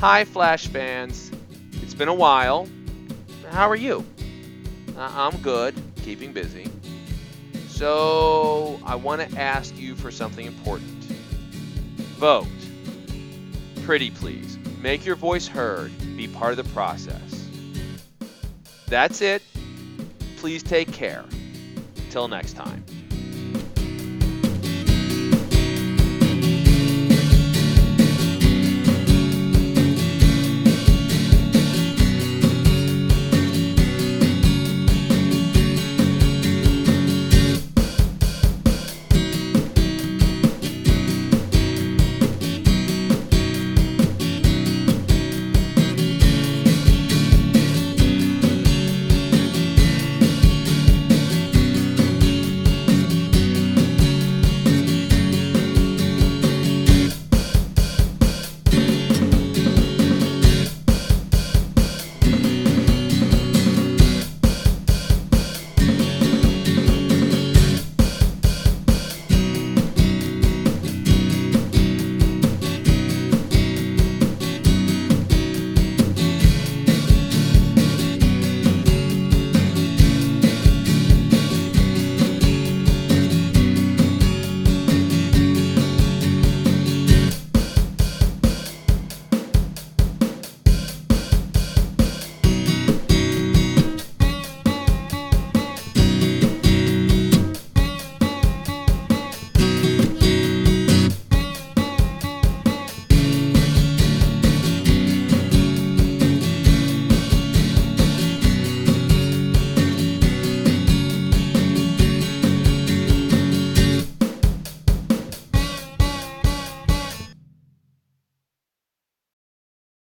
Hi, Flash fans. It's been a while. How are you? Uh, I'm good, keeping busy. So, I want to ask you for something important. Vote. Pretty please. Make your voice heard. Be part of the process. That's it. Please take care. Till next time.